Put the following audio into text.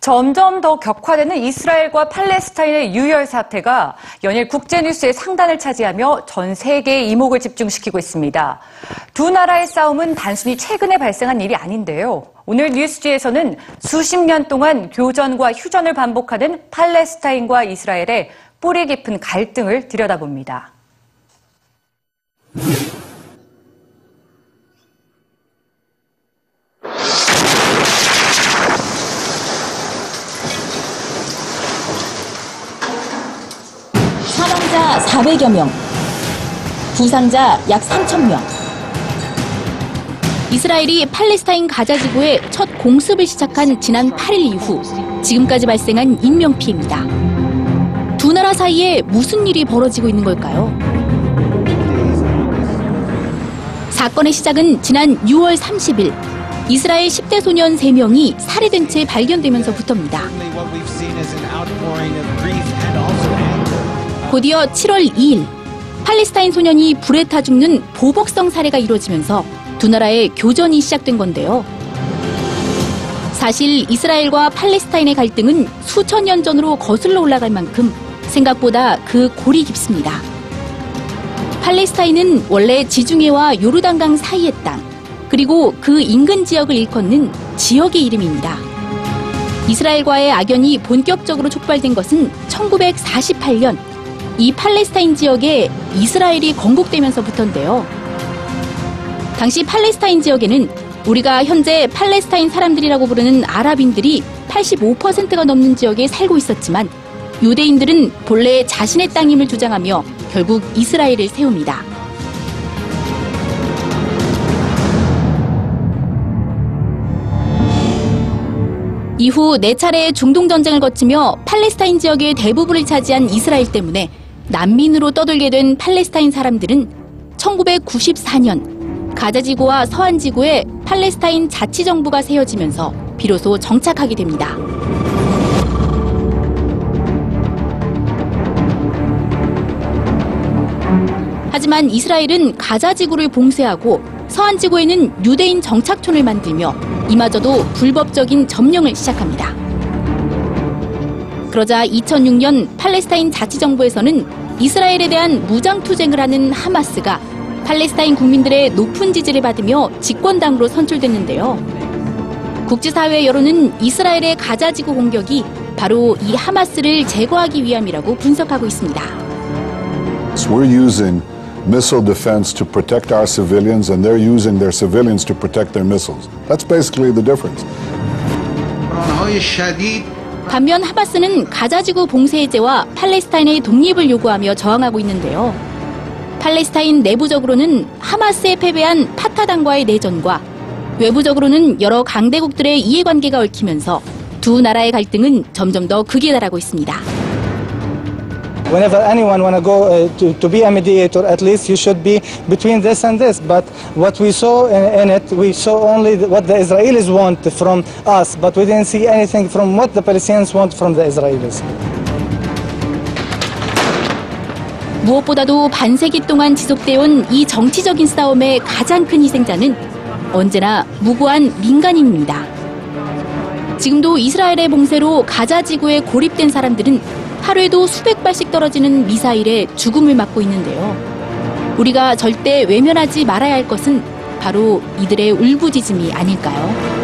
점점 더 격화되는 이스라엘과 팔레스타인의 유혈 사태가 연일 국제뉴스의 상단을 차지하며 전 세계의 이목을 집중시키고 있습니다. 두 나라의 싸움은 단순히 최근에 발생한 일이 아닌데요. 오늘 뉴스지에서는 수십 년 동안 교전과 휴전을 반복하는 팔레스타인과 이스라엘의 뿌리 깊은 갈등을 들여다봅니다. 사망자 400여 명, 부상자 약 3천 명. 이스라엘이 팔레스타인 가자 지구에 첫 공습을 시작한 지난 8일 이후 지금까지 발생한 인명 피해입니다. 두 나라 사이에 무슨 일이 벌어지고 있는 걸까요? 사건의 시작은 지난 6월 30일 이스라엘 10대 소년 3명이 살해된 채 발견되면서부터입니다. 곧이어 7월 2일 팔레스타인 소년이 불에 타 죽는 보복성 살해가 이루어지면서 두 나라의 교전이 시작된 건데요. 사실 이스라엘과 팔레스타인의 갈등은 수천 년 전으로 거슬러 올라갈 만큼 생각보다 그 골이 깊습니다. 팔레스타인은 원래 지중해와 요르단강 사이의 땅, 그리고 그 인근 지역을 일컫는 지역의 이름입니다. 이스라엘과의 악연이 본격적으로 촉발된 것은 1948년 이 팔레스타인 지역에 이스라엘이 건국되면서부터인데요. 당시 팔레스타인 지역에는 우리가 현재 팔레스타인 사람들이라고 부르는 아랍인들이 85%가 넘는 지역에 살고 있었지만 유대인들은 본래 자신의 땅임을 주장하며 결국 이스라엘을 세웁니다. 이후 네 차례의 중동 전쟁을 거치며 팔레스타인 지역의 대부분을 차지한 이스라엘 때문에 난민으로 떠들게 된 팔레스타인 사람들은 1994년 가자지구와 서한지구에 팔레스타인 자치정부가 세워지면서 비로소 정착하게 됩니다. 하지만 이스라엘은 가자 지구를 봉쇄하고 서한 지구에는 유대인 정착촌을 만들며 이마저도 불법적인 점령을 시작합니다. 그러자 2006년 팔레스타인 자치정부에서는 이스라엘에 대한 무장투쟁을 하는 하마스가 팔레스타인 국민들의 높은 지지를 받으며 집권당으로 선출됐는데요. 국제사회 여론은 이스라엘의 가자 지구 공격이 바로 이 하마스를 제거하기 위함이라고 분석하고 있습니다. Using missile defense to protect our civilians, and they're using their civilians to protect their missiles. That's basically the difference. 반면 하마스는 가자지구 봉쇄 해제와 팔레스타인의 독립을 요구하며 저항하고 있는데요. 팔레스타인 내부적으로는 하마스에 패배한 파타당과의 내전과 외부적으로는 여러 강대국들의 이해관계가 얽히면서 두 나라의 갈등은 점점 더 극에 달하고 있습니다. Whenever anyone want to go uh, to, to be a mediator, at least you should be between this and this. But what we saw in, in it, we saw only what the Israelis want from us, but we didn't see anything from what the Palestinians want from the Israelis. 무엇보다도 반세기 동안 지속돼 온 이 정치적인 싸움의 가장 큰 희생자는 언제나 무고한 민간인입니다. 지금도 이스라엘의 봉쇄로 가자 지구에 고립된 사람들은 하루에도 수백 발씩 떨어지는 미사일에 죽음을 맞고 있는데요. 우리가 절대 외면하지 말아야 할 것은 바로 이들의 울부짖음이 아닐까요?